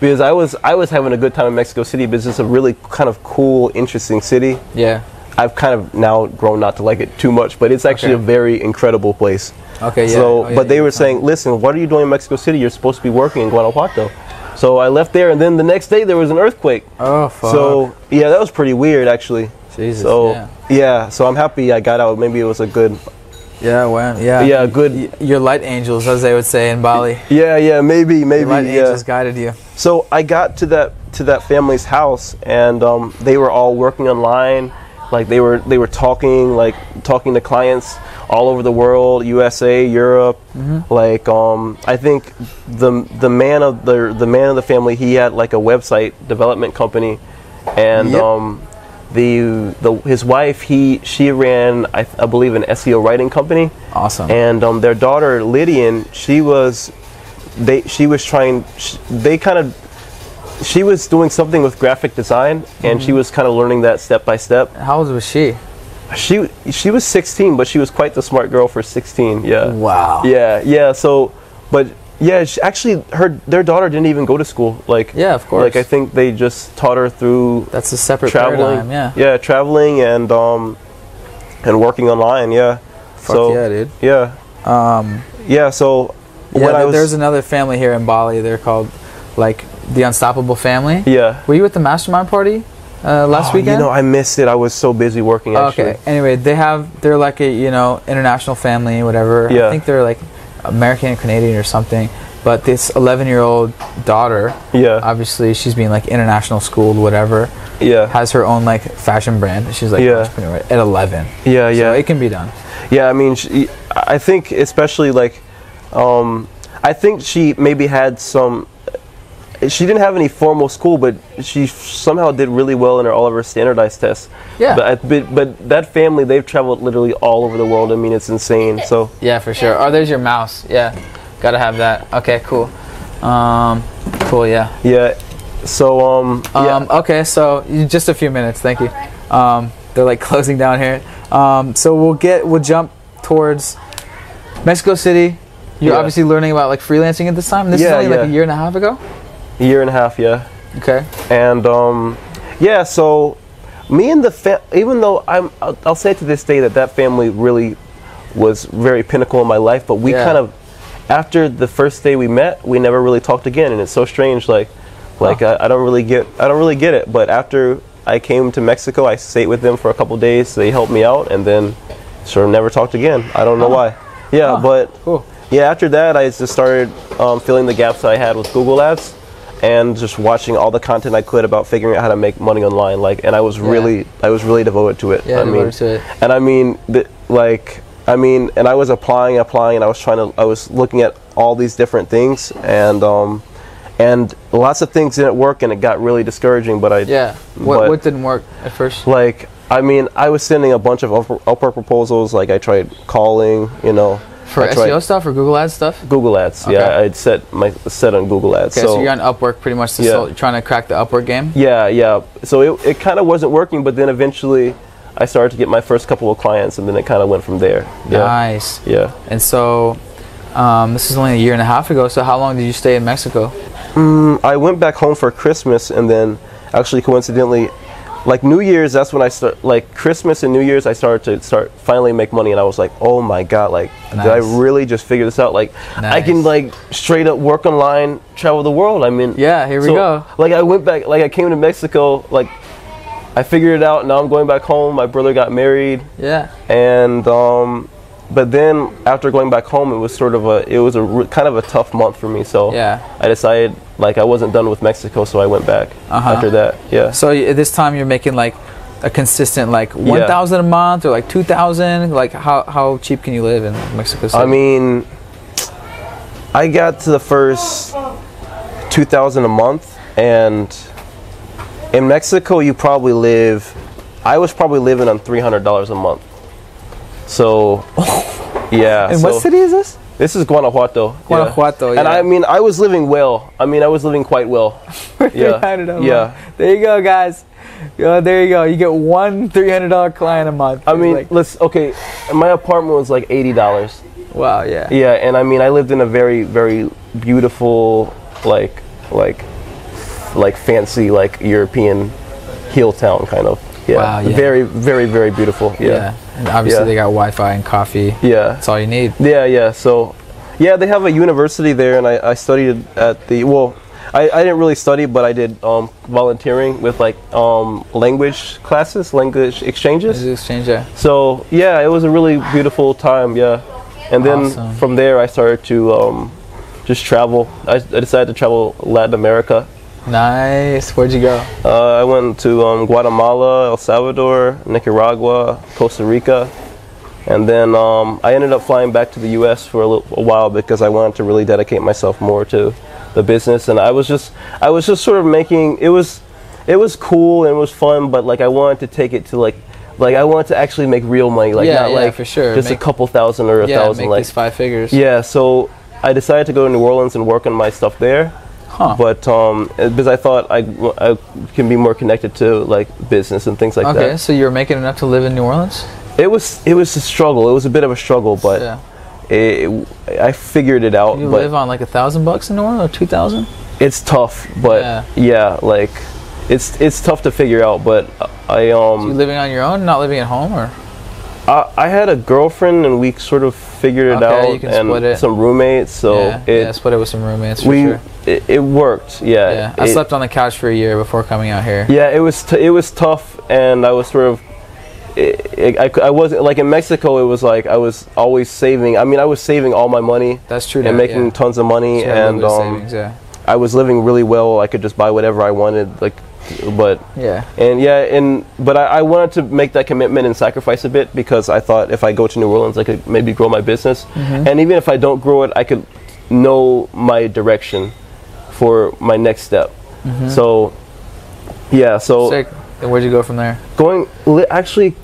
because I was I was having a good time in Mexico City, but it's just a really kind of cool, interesting city. Yeah. I've kind of now grown not to like it too much, but it's actually Okay. a very incredible place. Okay. Yeah. So, Oh, yeah, but they were saying, listen, what are you doing in Mexico City? You're supposed to be working in Guanajuato. So I left there, and then the next day there was an earthquake. Oh fuck. So yeah, that was pretty weird actually. Jesus. So yeah. yeah. so I'm happy I got out. Maybe it was a good. Yeah. Wow. Yeah. Yeah, good. Y- Your light angels, as they would say in Bali. Yeah, yeah, maybe, maybe. Your light Yeah. angels guided you. So I got to that to that family's house, and um, they were all working online. Like they were they were talking like talking to clients all over the world, USA, Europe. Mm-hmm. Like um, I think the the man of the the man of the family he had like a website development company, and Yep. um, the the his wife he she ran I, I believe an SEO writing company Awesome. and um, their daughter Lydian, she was, they she was trying, sh they kind of, she was doing something with graphic design, and she was kind of learning that step by step. How old was she? She she was 16, but she was quite the smart girl for 16. Yeah. Wow. Yeah, yeah. So, but yeah, she, actually, her their daughter didn't even go to school. Like Yeah, of course. Like I think they just taught her through That's a separate traveling. paradigm. Yeah. Yeah, traveling and um and working online. Yeah. Fuck so yeah, dude. yeah. Um, Yeah, so yeah, when I was there's another family here in Bali. They're called like the Unstoppable Family. yeah. Were you at the mastermind party uh, last Oh, weekend? You know, I missed it. I was so busy working. Oh, Actually. okay. Anyway, they have they're like a you know international family, whatever. Yeah. I think they're like American and Canadian or something. But this 11 year old daughter, Yeah. obviously she's being like international schooled, whatever, yeah. has her own like fashion brand. She's like Yeah. entrepreneur at 11. Yeah. So Yeah. it can be done. yeah. I mean, she, I think especially like, um, I think she maybe had some. She didn't have any formal school, but she somehow did really well in her all of her standardized tests. Yeah. But, I, but but that family, they've traveled literally all over the world. I mean, it's insane. So Yeah, for sure. Oh, there's your mouse. Yeah, gotta have that. Okay, cool. Um, cool. Yeah. yeah. So um. yeah. Um, okay, so just a few minutes. Thank you. Um, they're like [laughs] closing down here. Um, so we'll get we'll jump towards Mexico City. You're Yeah. obviously learning about like freelancing at this time. This is Yeah, only like a year and a half ago. A year and a half. Yeah. Okay. and um, yeah, so me and the fa- even though I'm, I'll, I'll say to this day that that family really was very pinnacle in my life, but we Yeah. kind of after the first day we met, we never really talked again, and it's so strange. Like, like I, I don't really get, I don't really get it. But after I came to Mexico, I stayed with them for a couple days. They helped me out, and then sort of never talked again. I don't know Huh. why. Yeah, Huh. but Cool. yeah, after that, I just started um, filling the gaps that I had with Google Ads and just watching all the content I could about figuring out how to make money online. Like, and I was Yeah. really, I was really devoted to it. Yeah, I mean, devoted to it. and I mean, the, like, I mean, and I was applying, applying, and I was trying to, I was looking at all these different things, and um, and lots of things didn't work, and it got really discouraging. But I, Yeah. What But- what didn't work at first? like, I mean, I was sending a bunch of Upwork, Upwork proposals. Like, I tried calling, you know, For I tried- SEO stuff or Google Ads stuff? Google Ads. Okay. Yeah, I'd set my set on Google Ads. Okay, so, you're on Upwork pretty much to Yeah. sol- trying to crack the Upwork game. yeah, yeah. So it, it kind of wasn't working, but then eventually I started to get my first couple of clients, and then it kind of went from there. Yeah, Nice. yeah. And so, um, this is only a year and a half ago. So how long did you stay in Mexico? I went back home for Christmas, and then actually coincidentally, like New Year's, that's when I start. Like Christmas and New Year's, I started to start finally make money, and I was like, oh my god, like did I really just figure this out? Like I can like straight up work online, travel the world. I mean, Yeah, here we go. Like I went back, like I came to Mexico, like I figured it out. Now I'm going back home. My brother got married, Yeah. and um, but then after going back home, it was sort of a it was a re- kind of a tough month for me. So Yeah. I decided like I wasn't done with Mexico, so I went back Uh-huh. after that. Yeah. So y- at this time you're making like a consistent like one thousand a month or like two thousand? Like how how cheap can you live in Mexico City? I mean, I got to the first two thousand a month, and in Mexico you probably live. I was probably living on three hundred dollars a month. So, [laughs] yeah. and so what city is this? This is Guanajuato. Guanajuato, yeah. Guanajuato, And. I mean, I was living well. I mean, I was living quite well. [laughs] Yeah. $300 Yeah. There you go, guys. Yeah, there you go. You get one three hundred dollar client a month. I mean, like, let's okay. My apartment was like eighty dollars. wow, yeah. Yeah, and I mean, I lived in a very, very beautiful, like, like, like fancy, like European hill town kind of. Yeah. Wow, yeah. Very, very, very beautiful. Yeah. Yeah. And obviously Yeah. they got Wi-Fi and coffee. Yeah. That's all you need. Yeah, yeah. So, yeah, they have a university there, and I, I studied at the well. I, I didn't really study, but I did um, volunteering with like um, language classes, language exchanges. Just exchange that. So yeah, it was a really beautiful time. Yeah, and then Awesome. from there I started to um, just travel. I, I decided to travel Latin America. Nice. Where'd you go? Uh, I went to um, Guatemala, El Salvador, Nicaragua, Costa Rica, and then um, I ended up flying back to the U.S. for a, little, a while because I wanted to really dedicate myself more to the business. And I was just, I was just sort of making it was, it was cool and it was fun, but like I wanted to take it to like, like I wanted to actually make real money, like Yeah, not yeah, like for sure. just Make- a couple thousand or a yeah, thousand, make like these five figures. yeah. So I decided to go to New Orleans and work on my stuff there Huh. but um, because I thought I, I can be more connected to like business and things like okay, that. Okay, so you're making enough to live in New Orleans? It was it was a struggle. It was a bit of a struggle, but yeah. it, I figured it out. You live on like a thousand bucks in New Orleans or two thousand? it's tough. But Yeah. yeah. like it's it's tough to figure out. But I um. So You living on your own, not living at home, or I, I had a girlfriend and we sort of figured it Okay, out you can and it. some roommates. So yeah, it yeah, split it with some roommates for we sure. it, it worked. Yeah. Yeah, I It- slept on the couch for a year before coming out here. Yeah, it was t- it was tough, and I was sort of. I, I wasn't like in Mexico. It was like I was always saving. I mean, I was saving all my money That's true. and making yeah. tons of money, So you had a and little bit of um, savings, yeah. I was living really well. I could just buy whatever I wanted. Like, but Yeah. and yeah, and but I, I wanted to make that commitment and sacrifice a bit because I thought if I go to New Orleans, I could maybe grow my business, Mm-hmm. and even if I don't grow it, I could know my direction for my next step. So, yeah, so Mm-hmm. Sick. And where'd you go from there? going li- actually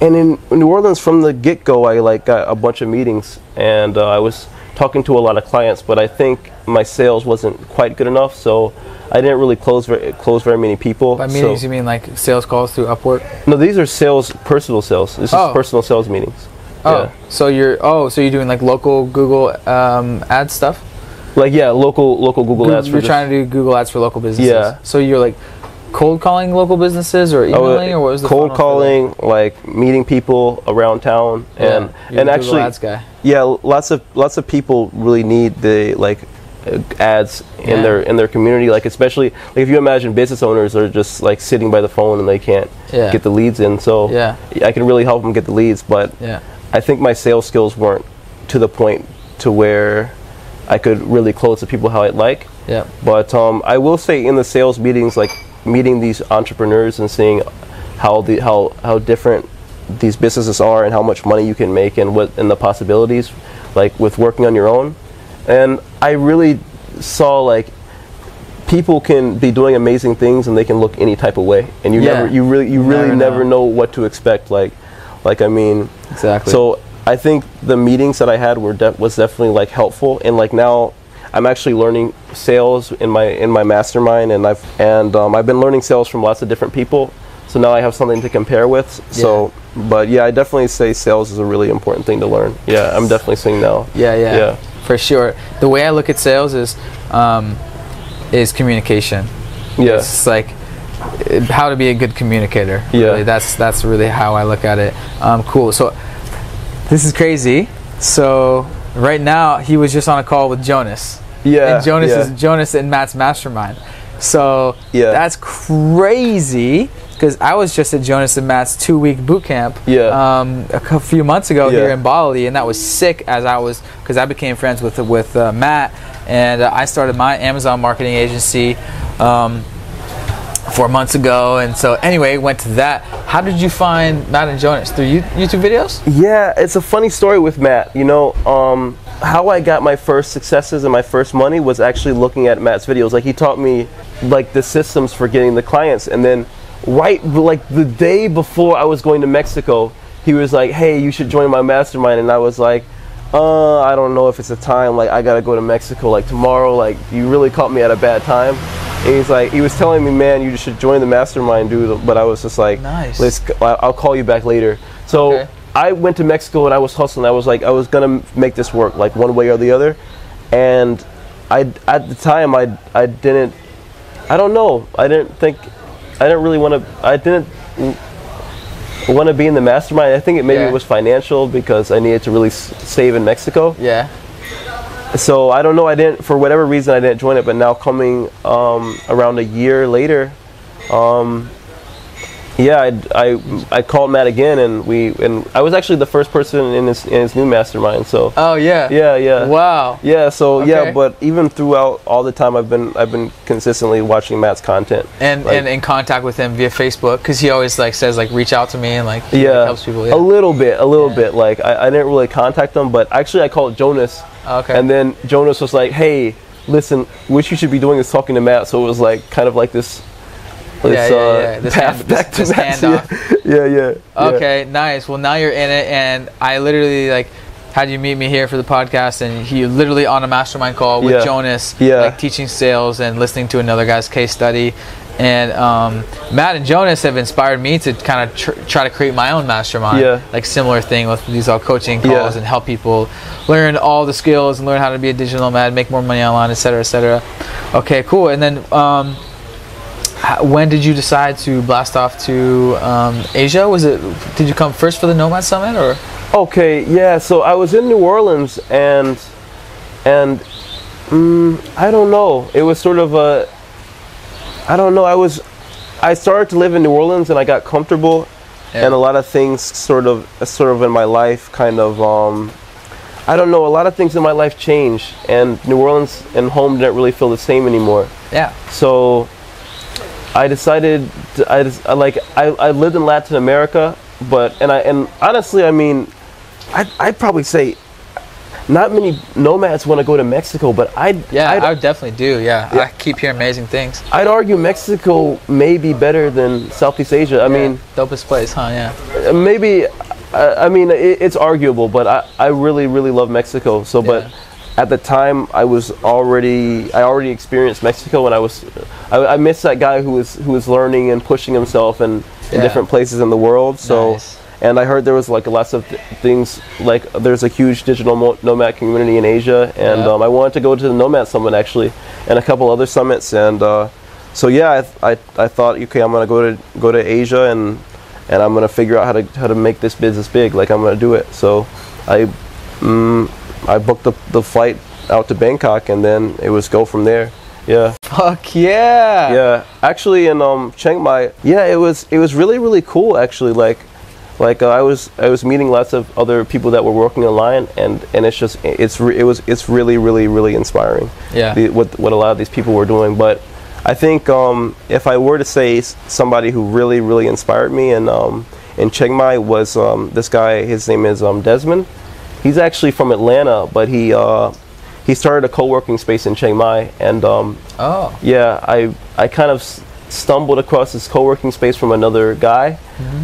and in new orleans from the get-go i like got a bunch of meetings and uh, i was talking to a lot of clients but i think my sales wasn't quite good enough so i didn't really close very, close very many people By So- you mean like sales calls through Upwork? no these are sales personal sales this Oh. is personal sales meetings Oh, Yeah. so you're oh, so you're doing like local Google um, ad stuff? like yeah local local google Goo- ads you're trying to do Google ads for local businesses. Yeah. So you're like cold calling local businesses or Oh, emailing, or what was the cold calling like meeting people around town that? Yeah, and and actually ads guy. yeah lots of lots of people really need the like uh, ads in their in their community like especially like if you imagine business owners are just like sitting by the phone and they can't Yeah. get the leads in so Yeah. i can really help them get the leads but Yeah. i think my sales skills weren't to the point to where i could really close the people how i'd like Yeah. but um, I will say in the sales meetings, like meeting these entrepreneurs and seeing how the how how different these businesses are and how much money you can make and what and the possibilities, like with working on your own, and I really saw like people can be doing amazing things and they can look any type of way, and you Yeah. never you really you really never never know. know what to expect. Like like I mean, Exactly. so I think the meetings that I had were de- was definitely like helpful, and like now I'm actually learning sales in my in my mastermind, and I've and um, I've been learning sales from lots of different people. So now I have something to compare with. So, but yeah, I definitely say sales is a really important thing to learn. Yeah, I'm definitely seeing now. Yeah, yeah, Yeah. for sure. The way I look at sales is um, is communication. Yeah, It's like how to be a good communicator. Yeah. Really. That's that's really how I look at it. Um, cool. So this is crazy. So right now he was just on a call with Jonas. Yeah. and Jonas yeah. is Jonas and Matt's mastermind. So Yeah. that's crazy because I was just at Jonas and Matt's two week boot camp Yeah. um, a few months ago Yeah. here in Bali, and that was sick. As I was because I became friends with with uh, Matt, and uh, I started my Amazon marketing agency. Um, four months ago and so anyway went to that how did you find Matt and Jonas through you- YouTube videos? Yeah, it's a funny story with Matt. You know, um, how I got my first successes and my first money was actually looking at Matt's videos. Like he taught me like the systems for getting the clients, and then right like the day before I was going to Mexico, he was like, "Hey, you should join my mastermind," and I was like. Uh, I don't know if it's a time. Like, I gotta go to Mexico like tomorrow. Like, you really caught me at a bad time. And he's like, he was telling me, man, you should join the mastermind, dude. But I was just like, Nice. let's. I'll call you back later. So Okay. I went to Mexico and I was hustling. I was like, I was gonna make this work, like one way or the other. And I, at the time, I, I didn't, I don't know. I didn't think, I didn't really want to. I didn't want to be in the mastermind. I think it maybe Yeah. it was financial because I needed to really s- save in Mexico. Yeah. So I don't know. I didn't, for whatever reason, I didn't join it. But now coming um, around a year later, um, yeah, I, I, I called Matt again, and we and I was actually the first person in his in his new mastermind. So Oh yeah. yeah, yeah, Wow. yeah. So Okay. yeah, but even throughout all the time, I've been I've been consistently watching Matt's content. And Like- and in contact with him via Facebook because he always like says like reach out to me and like yeah, helps people. a little bit, a little Yeah. bit. Like I, I didn't really contact them, but actually I called Jonas, Okay. and then Jonas was like, "Hey, listen, what you should be doing is talking to Matt." So it was like kind of like this Yeah, yeah, uh, yeah. This path back to Matt. [laughs] Yeah, yeah. Okay, nice. Well, now you're in it, and I literally like had you meet me here for the podcast, and he literally on a mastermind call with Yeah. Jonas, Yeah. like teaching sales and listening to another guy's case study. And um, Matt and Jonas have inspired me to kind of tr- try to create my own mastermind, Yeah. like similar thing with these all coaching calls and help people learn all the skills and learn how to be a digital nomad, make more money online, et cetera, et cetera. Okay, cool. And then. Um, when did you decide to blast off to um, Asia? Was it did you come first for the Nomad Summit or? Okay, yeah. So I was in New Orleans, and and mm, I don't know. It was sort of a. I don't know. I was. I started to live in New Orleans, and I got comfortable, Yeah. and a lot of things sort of sort of in my life kind of. Um, I don't know. A lot of things in my life changed, and New Orleans and home didn't really feel the same anymore. Yeah. So I decided to, I, just, I like I, I lived in Latin America, but and I and honestly, I mean, I I'd probably say not many nomads want to go to Mexico, but I'd Yeah, I'd, I would definitely do. Yeah, Yeah. I keep hearing amazing things. I'd argue Mexico may be better than Southeast Asia. I mean, dopest place, huh? Yeah. uh, maybe I, I mean it, it's arguable, but I, I really really love Mexico. So, but Yeah. At the time I was already I already experienced Mexico, and I was I, I missed that guy who was who was learning and pushing himself in, in different places in the world. So. Nice. And I heard there was like lots of th- things like there's a huge digital mo- nomad community in Asia, and Yeah. um, I wanted to go to the Nomad Summit actually, and a couple other summits, and uh, so yeah, I, th- I, I thought okay, I'm gonna go to go to Asia and and I'm gonna figure out how to how to make this business big. Like I'm gonna do it. So I mm, I booked the the flight out to Bangkok, and then it was go from there. Yeah, Fuck yeah. yeah. Actually, in um Chiang Mai, yeah, it was it was really really cool. Actually, like like uh, I was I was meeting lots of other people that were working online, and and it's just it's re- it was it's really really really inspiring. Yeah. The, what what a lot of these people were doing, but. I think um, if I were to say somebody who really, really inspired me in um, in Chiang Mai was um, this guy. His name is um, Desmond. He's actually from Atlanta, but he uh, he started a co-working space in Chiang Mai, and um, Oh. yeah, I I kind of s- stumbled across this co-working space from another guy,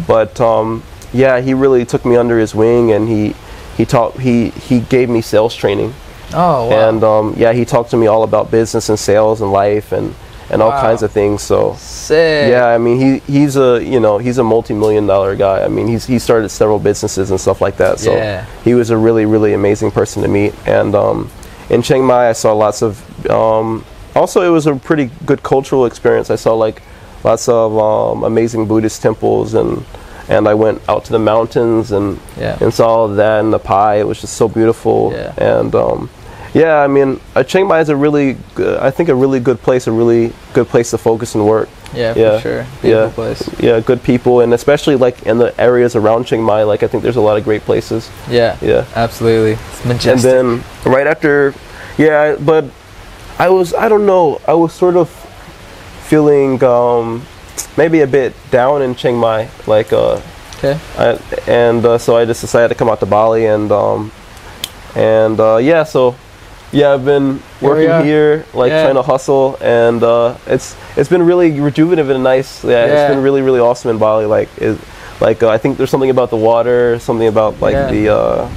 but um, yeah, he really took me under his wing, and he he taught he he gave me sales training, Oh. Wow. and um, yeah, he talked to me all about business and sales and life and and all Wow. kinds of things. So Sick. yeah, I mean he he's a you know he's a multi-million dollar guy. I mean he's he started several businesses and stuff like that. So Yeah. he was a really really amazing person to meet. And um, in Chiang Mai, I saw lots of. Um, also, it was a pretty good cultural experience. I saw like lots of um, amazing Buddhist temples and. And I went out to the mountains and Yeah. and saw that and the Pai. It was just so beautiful. Yeah. And um, yeah, I mean, uh, Chiang Mai is a really, good, I think, a really good place, a really good place to focus and work. Yeah, Yeah. for sure. Beautiful Yeah. place. Yeah, good people, and especially like in the areas around Chiang Mai, like I think there's a lot of great places. Yeah. Yeah. Absolutely. It's majestic. And then right after, yeah, but I was, I don't know, I was sort of feeling, um, maybe a bit down in Chiang Mai. Like, uh, Okay. I, and uh, so I just decided to come out to Bali and um, and uh, yeah, so yeah, I've been working here, like Yeah. trying to hustle, and uh, it's it's been really rejuvenative and nice. Yeah, Yeah. it's been really really awesome in Bali. Like it, like uh, I think there's something about the water, something about like Yeah. the uh,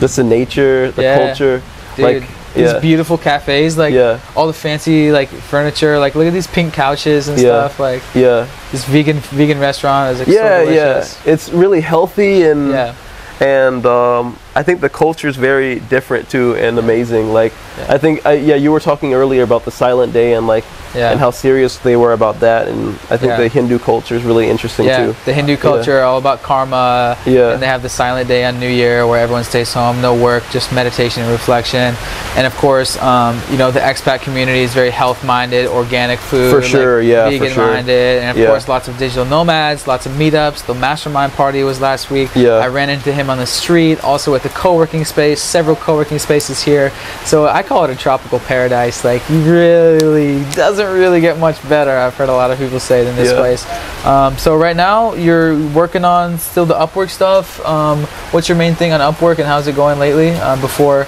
just the nature, the culture, Dude, like these beautiful cafes, like Yeah. all the fancy like furniture. Like look at these pink couches and stuff. Like yeah, this vegan vegan restaurant is like yeah, so yeah. It's really healthy and Yeah. and um, I think the culture is very different too and amazing. Like Yeah. I think, I, yeah, you were talking earlier about the Silent Day and like Yeah. and how serious they were about that, and I think Yeah. the Hindu culture is really interesting Yeah, too. the Hindu culture, all about karma. Yeah. And they have the silent day on New Year where everyone stays home, no work, just meditation and reflection. And of course, um, you know, the expat community is very health minded, organic food. For sure, yeah, for Vegan sure. minded. And of Yeah. course, lots of digital nomads, lots of meetups. The mastermind party was last week. Yeah. I ran into him on the street, also at the co working space, several co working spaces here. So I call it a tropical paradise. Like, really doesn't really get much better, I've heard a lot of people say, than this Yeah. place. Um, so right now you're working on still the Upwork stuff. Um, what's your main thing on Upwork and how's it going lately? Uh, before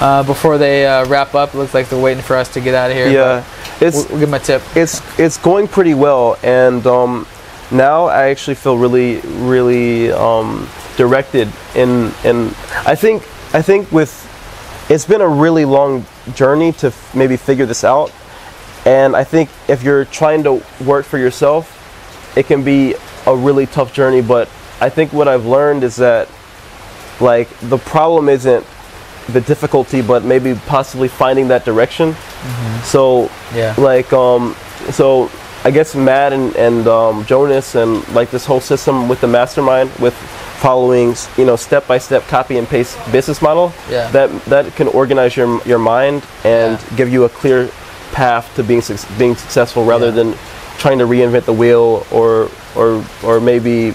uh, before they uh, wrap up, it looks like they're waiting for us to get out of here. Yeah, it's we'll, we'll give them a tip. it's it's going pretty well, and um, now I actually feel really really um, directed in in. I think I think with it's been a really long journey to f- maybe figure this out, and I think if you're trying to work for yourself, it can be a really tough journey. But I think what I've learned is that like the problem isn't the difficulty, but maybe possibly finding that direction. So Yeah. like um so I guess Matt and, and um, Jonas and like this whole system with the mastermind with following you know step by step copy and paste business model Yeah. that that can organize your your mind and Yeah. give you a clear path to being suc- being successful rather Yeah. than trying to reinvent the wheel or or or maybe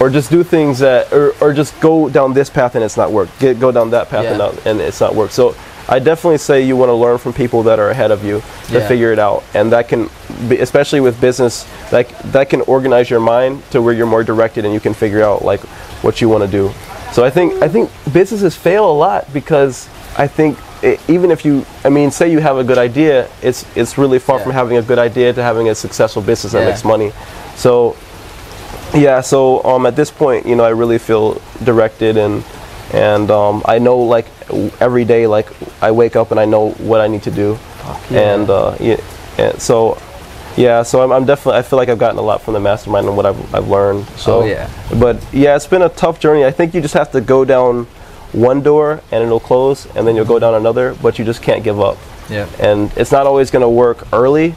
or just do things that or, or just go down this path and it's not work get go down that path and, not, and it's not work so i definitely say you want to learn from people that are ahead of you to Yeah. figure it out and that can be, especially with business like that can organize your mind to where you're more directed and you can figure out like what you want to do so i think i think businesses fail a lot because i think i even if you i mean say you have a good idea it's it's really far Yeah. from having a good idea to having a successful business that Yeah. makes money so yeah so um, at this point you know i really feel directed and and um, i know like every day like i wake up and i know what i need to do yeah. and uh, yeah, and so yeah so I'm, I'm definitely i feel like i've gotten a lot from the mastermind and what i've, I've learned so Oh, yeah. but yeah it's been a tough journey i think you just have to go down one door and it'll close and then you'll go down another but you just can't give up Yeah. and it's not always going to work early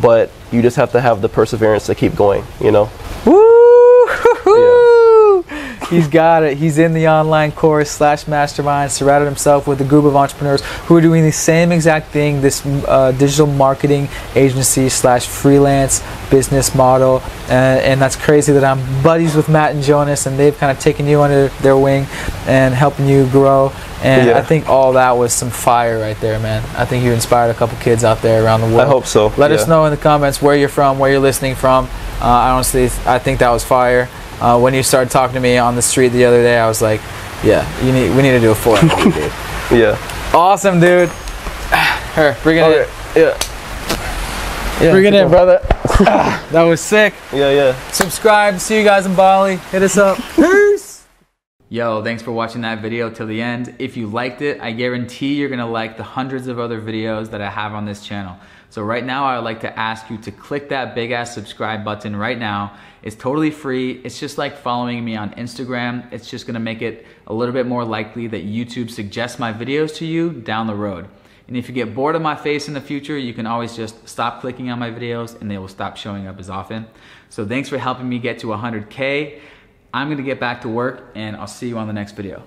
but you just have to have the perseverance to keep going you know Woo! He's got it. He's in the online course slash mastermind, surrounded himself with a group of entrepreneurs who are doing the same exact thing. This uh, digital marketing agency slash freelance business model, uh, and that's crazy that I'm buddies with Matt and Jonas, and they've kind of taken you under their wing and helping you grow. And Yeah. I think all that was some fire right there, man. I think you inspired a couple kids out there around the world. i hope so Let yeah. us know in the comments where you're from, where you're listening from. Uh, I honestly, I think that was fire. Uh, when you started talking to me on the street the other day, I was like, "Yeah, you need, we need to do a four [laughs] dude." yeah Awesome, dude. [sighs] Her, bring it Okay. yeah in, yeah bring it in, going. brother. [laughs] that was sick. yeah yeah Subscribe. See you guys in Bali. Hit us up. [laughs] Peace. Yo, thanks for watching that video till the end. If you liked it, I guarantee you're gonna like the hundreds of other videos that I have on this channel. So right now, I would like to ask you to click that big ass subscribe button right now. It's totally free. It's just like following me on Instagram. It's just gonna make it a little bit more likely that YouTube suggests my videos to you down the road. And if you get bored of my face in the future, you can always just stop clicking on my videos and they will stop showing up as often. So thanks for helping me get to 100K. I'm gonna get back to work and I'll see you on the next video.